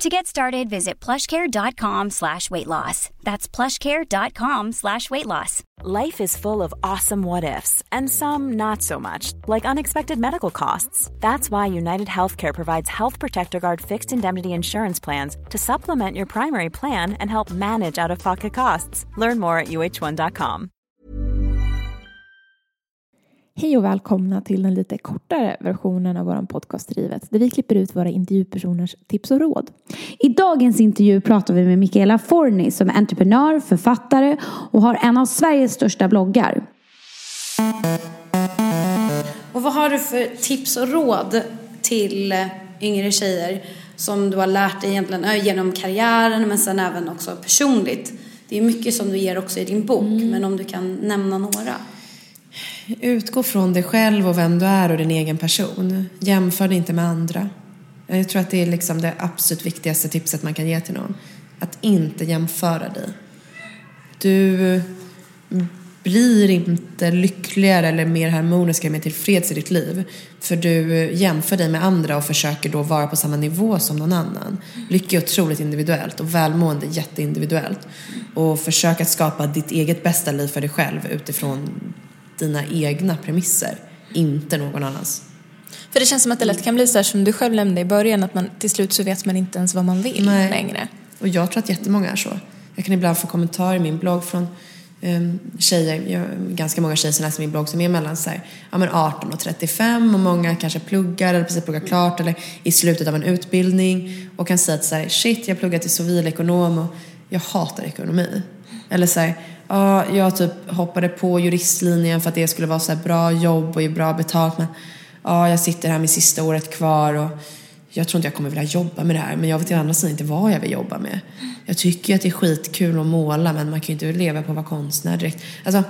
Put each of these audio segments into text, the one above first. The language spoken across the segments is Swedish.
To get started, visit plushcare.com slash weight loss. That's plushcare.com slash weight loss. Life is full of awesome what ifs, and some not so much, like unexpected medical costs. That's why United Healthcare provides Health Protector Guard fixed indemnity insurance plans to supplement your primary plan and help manage out of pocket costs. Learn more at uh1.com. Hej och välkomna till den lite kortare versionen av vår podcast Drivet där vi klipper ut våra intervjupersoners tips och råd. I dagens intervju pratar vi med Michaela Forni som är entreprenör, författare och har en av Sveriges största bloggar. Och vad har du för tips och råd till yngre tjejer som du har lärt dig egentligen genom karriären men sen även också personligt? Det är mycket som du ger också i din bok, men om du kan nämna några. Utgå från dig själv och vem du är och din egen person. Jämför dig inte med andra. Jag tror att det är liksom det absolut viktigaste tipset man kan ge till någon. Att inte jämföra dig. Du mm, blir inte lyckligare eller mer harmonisk eller mer tillfreds i ditt liv. För du jämför dig med andra och försöker då vara på samma nivå som någon annan. Lycka är otroligt individuellt och välmående jätteindividuellt. Och försök att skapa ditt eget bästa liv för dig själv utifrån dina egna premisser, inte någon annans. För det känns som att det lätt kan bli så här som du själv nämnde i början att man till slut så vet man inte ens vad man vill Nej. längre. Och jag tror att jättemånga är så. Jag kan ibland få kommentarer i min blogg från um, tjejer, jag, ganska många tjejer som läser min blogg som är mellan så här, ja, men 18 och 35 och många kanske pluggar eller precis pluggar klart eller i slutet av en utbildning och kan säga att så här, shit jag pluggar till civilekonom och jag hatar ekonomi. Eller så här, ja, jag typ hoppade på juristlinjen för att det skulle vara så här bra jobb och ge bra betalt men ja, jag sitter här med sista året kvar och jag tror inte jag kommer vilja jobba med det här men jag vet ju andra sidan inte vad jag vill jobba med. Jag tycker att det är skitkul att måla men man kan ju inte leva på att vara konstnär direkt. Alltså,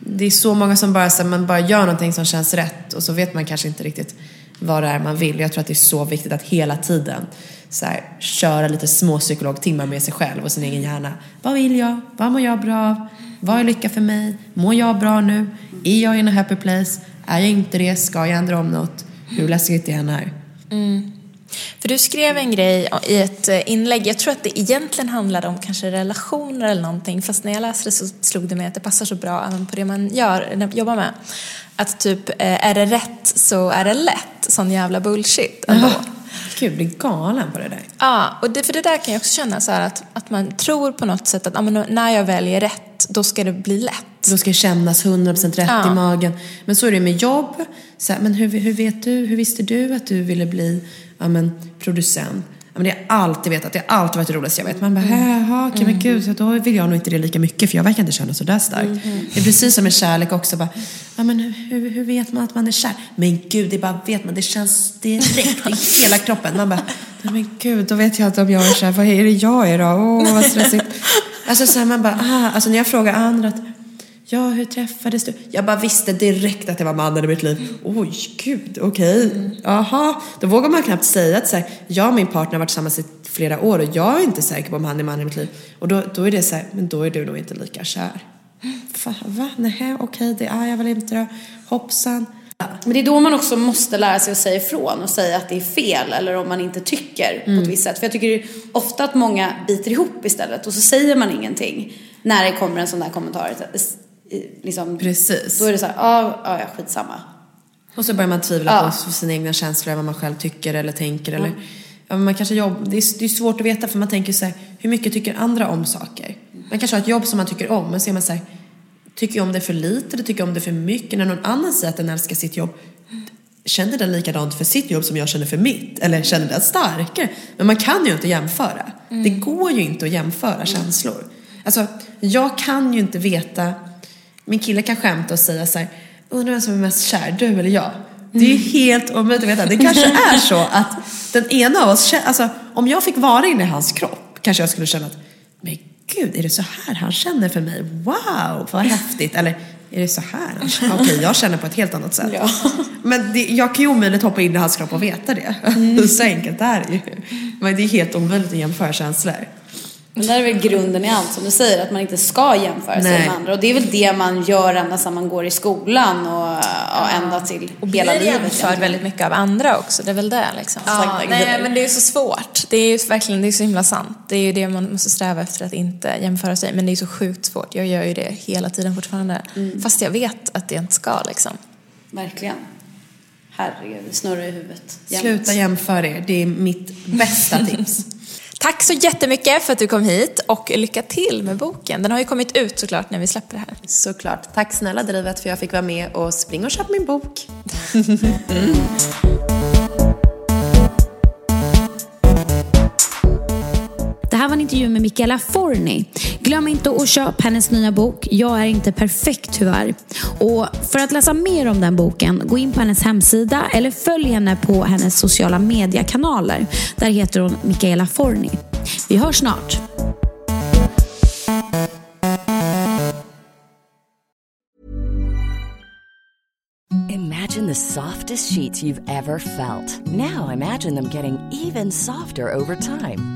det är så många som bara, så här, man bara gör någonting som känns rätt och så vet man kanske inte riktigt vad det är man vill. Jag tror att det är så viktigt att hela tiden så här, köra lite små psykologtimmar med sig själv och sin egen hjärna. Vad vill jag? Vad mår jag bra av? Vad är lycka för mig? Mår jag bra nu? Är jag in a happy place? Är jag inte det? Ska jag ändra om något? Hur läskigt är det här? Mm. För du skrev en grej i ett eh, inlägg, jag tror att det egentligen handlade om kanske relationer eller någonting, fast när jag läste det så slog det mig att det passar så bra även på det man gör, jobbar med. Att typ, eh, är det rätt så är det lätt, sån jävla bullshit ändå. Gud, blir galen på det där. Ja, och det, för det där kan jag också känna så här att, att man tror på något sätt att ja, men när jag väljer rätt, då ska det bli lätt. Då ska det kännas 100% rätt Ja. i magen. Men så är det med jobb. Så här, men hur, hur vet du, hur visste du att du ville bli ja, men, producent? Men det har jag alltid vetat, det har alltid varit det roligaste jag vet. Man bara, jaha, okej men gud, så då vill jag nog inte det lika mycket för jag verkar inte känna sådär starkt. Det är precis som med kärlek också. Bara, ja, men hur, hur, vet man att man är kär? Men gud, det bara vet man, det känns direkt i hela kroppen. Man bara, men gud, då vet jag inte om jag är kär. Vad är det jag är då? Åh, vad stressigt. Alltså så här, man bara, ah, alltså när jag frågar andra att Ja, hur träffades du? Jag bara visste direkt att det var mannen i mitt liv. Oj, gud, okej. Jaha. Då vågar man knappt säga att så här, jag och min partner har varit tillsammans i flera år och jag är inte säker på om han är mannen i mitt liv. Och då, då är det så här, men då är du nog inte lika kär. Va? va? Nej, okej, det är jag väl inte då. Hoppsan. Men det är då man också måste lära sig att säga ifrån och säga att det är fel eller om man inte tycker på ett visst sätt. För jag tycker ofta att många biter ihop istället och så säger man ingenting när det kommer en sån där kommentar. Liksom, Precis. Då är det så här, ja, ja, ja, skitsamma. Och så börjar man tvivla Ja. på sina egna känslor, vad man själv tycker eller tänker. Eller, ja, man kanske jobb, det, är, det är svårt att veta för man tänker så här, hur mycket tycker andra om saker? Man kanske har ett jobb som man tycker om, men så är man så här, tycker jag om det för lite eller tycker jag om det för mycket? När någon annan säger att den älskar sitt jobb, känner den likadant för sitt jobb som jag känner för mitt? Eller känner den starkare? Men man kan ju inte jämföra. Det går ju inte att jämföra känslor. Alltså, jag kan ju inte veta, min kille kan skämta och säga så här, undrar vem som är mest kär, du eller jag? Det är ju helt omöjligt att veta. Det kanske är så att den ena av oss, alltså om jag fick vara inne i hans kropp kanske jag skulle känna att, men gud, är det så här han känner för mig? Wow, vad häftigt. Eller, är det så här? Okej, jag känner på ett helt annat sätt. Ja. Men det, jag kan ju omöjligt hoppa in i hans kropp och veta det. Mm. så enkelt är det ju. Men det är helt omöjligt att jämföra känslor. Men där är väl grunden i allt som du säger, att man inte ska jämföra sig Nej. med andra. Och det är väl det man gör ända sedan man går i skolan och ja, ända till Och hela blir livet. jämförd egentligen. väldigt mycket av andra också, det är väl det liksom. Ja, nej men det är så svårt. Det är ju verkligen, det är så himla sant. Det är ju det man måste sträva efter att inte jämföra sig. Men det är så sjukt svårt. Jag gör ju det hela tiden fortfarande. Fast jag vet att det inte ska liksom. Verkligen. Herregud, det snurrar i huvudet. jämt. Sluta jämföra er, det är mitt bästa tips. Tack så jättemycket för att du kom hit och lycka till med boken. Den har ju kommit ut såklart när vi släpper det här. Såklart. Tack snälla Drivet för jag fick vara med och spring och köp min bok. Det här var en intervju med Michaela Forni. Glöm inte att köpa hennes nya bok Jag är inte perfekt tyvärr. Och för att läsa mer om den boken, gå in på hennes hemsida eller följ henne på hennes sociala mediekanaler. Där heter hon Michaela Forni. Vi hörs snart. Imagine the softest sheets you've ever felt. Now imagine them getting even softer over time.